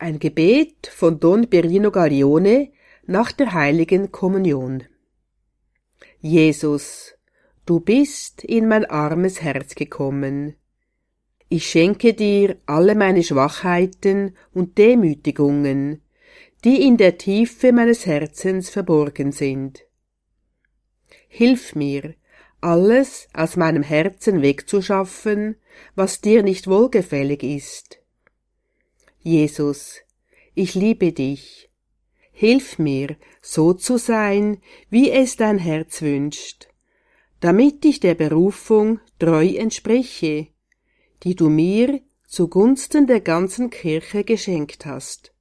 Ein Gebet von Don Berino Garione nach der heiligen Kommunion. Jesus, du bist in mein armes Herz gekommen. Ich schenke dir alle meine Schwachheiten und Demütigungen, die in der Tiefe meines Herzens verborgen sind. Hilf mir, alles aus meinem Herzen wegzuschaffen, was dir nicht wohlgefällig ist Jesus, ich liebe dich. Hilf mir, so zu sein, wie es dein Herz wünscht, damit ich der Berufung treu entspreche, die du mir zugunsten der ganzen Kirche geschenkt hast.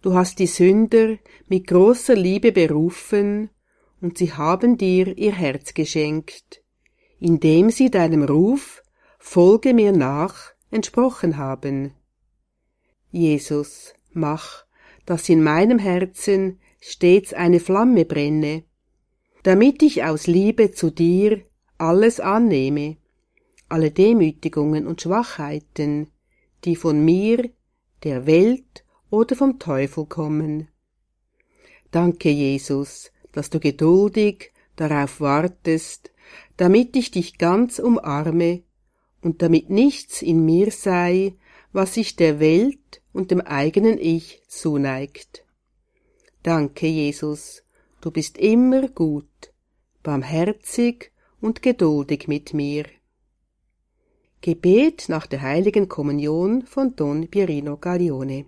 Du hast die Sünder mit großer Liebe berufen, und sie haben dir ihr Herz geschenkt, indem sie deinem Ruf Folge mir nach entsprochen haben. Jesus, mach, dass in meinem Herzen stets eine Flamme brenne, damit ich aus Liebe zu dir alles annehme, alle Demütigungen und Schwachheiten, die von mir, der Welt oder vom Teufel kommen. Danke, Jesus, dass du geduldig darauf wartest, damit ich dich ganz umarme und damit nichts in mir sei, was sich der Welt und dem eigenen Ich zuneigt. Danke, Jesus, du bist immer gut, barmherzig und geduldig mit mir. Gebet nach der heiligen Kommunion von Don Pierino Gaglione